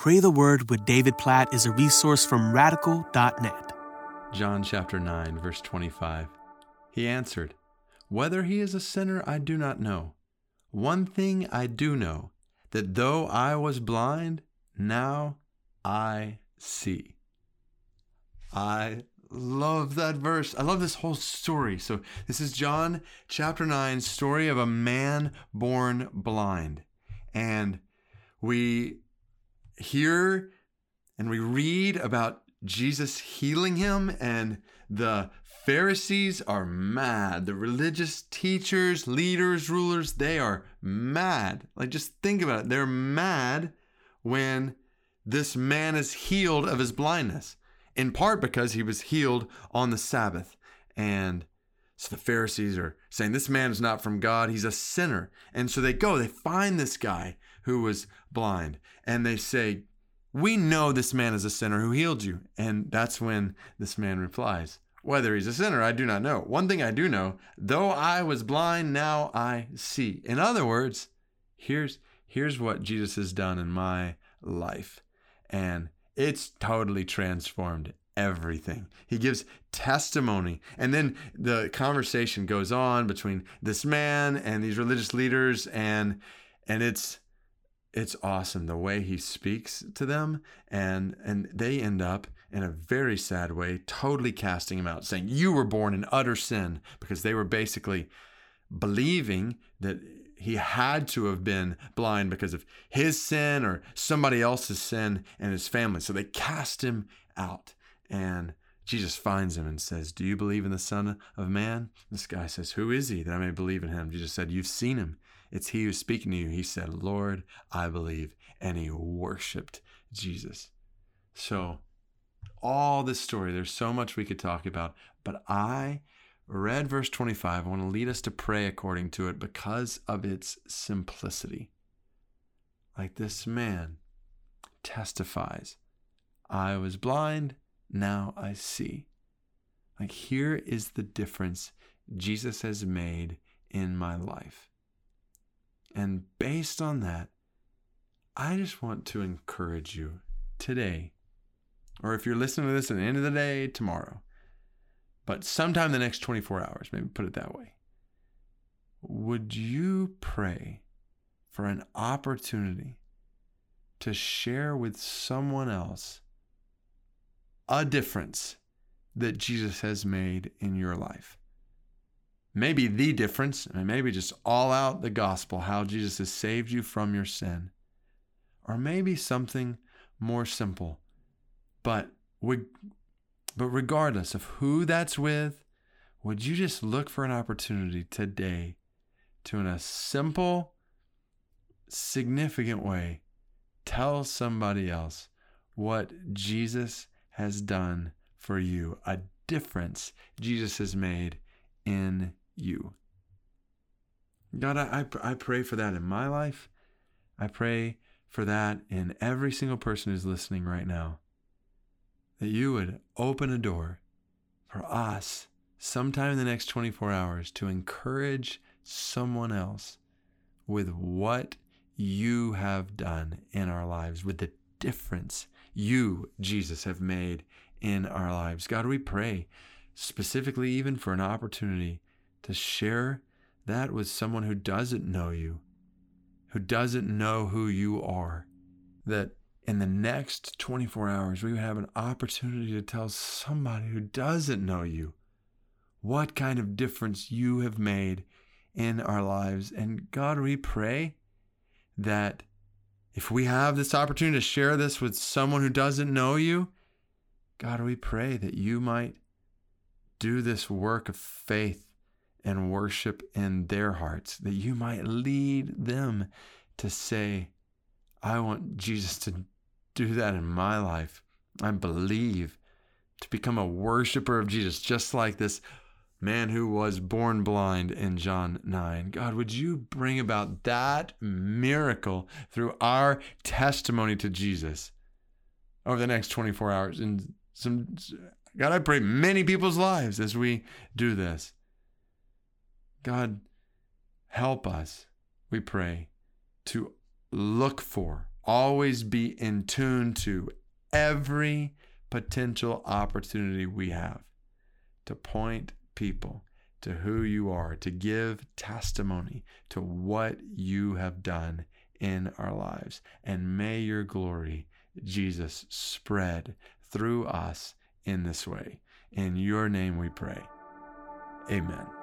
Pray the Word with David Platt is a resource from radical.net. John chapter 9, verse 25. He answered, Whether he is a sinner, I do not know. One thing I do know, that though I was blind, now I see. I love that verse. I love this whole story. So, this is John chapter 9, story of a man born blind. And we hear and we read about Jesus healing him, and the Pharisees are mad. The religious teachers, leaders, rulers, they are mad. Like, just think about it. They're mad when this man is healed of his blindness, in part because he was healed on the Sabbath. And so the Pharisees are saying, This man is not from God, he's a sinner. And so they go, they find this guy who was blind, and they say, We know this man is a sinner who healed you. And that's when this man replies, Whether he's a sinner, I do not know. One thing I do know, though I was blind, now I see. In other words, here's here's what Jesus has done in my life. And it's totally transformed everything. He gives testimony. And then the conversation goes on between this man and these religious leaders and and it's it's awesome the way he speaks to them and and they end up in a very sad way totally casting him out saying you were born in utter sin because they were basically believing that he had to have been blind because of his sin or somebody else's sin and his family. So they cast him out and Jesus finds him and says, Do you believe in the Son of Man? This guy says, Who is he that I may believe in him? Jesus said, You've seen him. It's he who's speaking to you. He said, Lord, I believe. And he worshiped Jesus. So, all this story, there's so much we could talk about, but I read verse 25. I want to lead us to pray according to it because of its simplicity. Like this man testifies, I was blind, now I see. Like, here is the difference Jesus has made in my life. And based on that, I just want to encourage you today, or if you're listening to this at the end of the day, tomorrow, but sometime the next 24 hours, maybe put it that way. Would you pray for an opportunity to share with someone else a difference that Jesus has made in your life? Maybe the difference, and maybe just all out the gospel, how Jesus has saved you from your sin. Or maybe something more simple, but would but regardless of who that's with, would you just look for an opportunity today to, in a simple, significant way, tell somebody else what Jesus has done for you, a difference Jesus has made in you? God, I, I pray for that in my life. I pray for that in every single person who's listening right now that you would open a door for us sometime in the next 24 hours to encourage someone else with what you have done in our lives, with the difference you, Jesus, have made in our lives. God, we pray specifically even for an opportunity to share that with someone who doesn't know you, who doesn't know who you are, that in the next 24 hours, we would have an opportunity to tell somebody who doesn't know you what kind of difference you have made in our lives. And God, we pray that if we have this opportunity to share this with someone who doesn't know you, God, we pray that you might do this work of faith and worship in their hearts, that you might lead them to say, I want Jesus to do that in my life. I believe to become a worshiper of Jesus, just like this man who was born blind in John 9. God, would you bring about that miracle through our testimony to Jesus over the next 24 hours? And some, God, I pray many people's lives as we do this. God, help us, we pray, to look for always be in tune to every potential opportunity we have to point people to who you are, to give testimony to what you have done in our lives. And may your glory, Jesus, spread through us in this way. In your name we pray. Amen.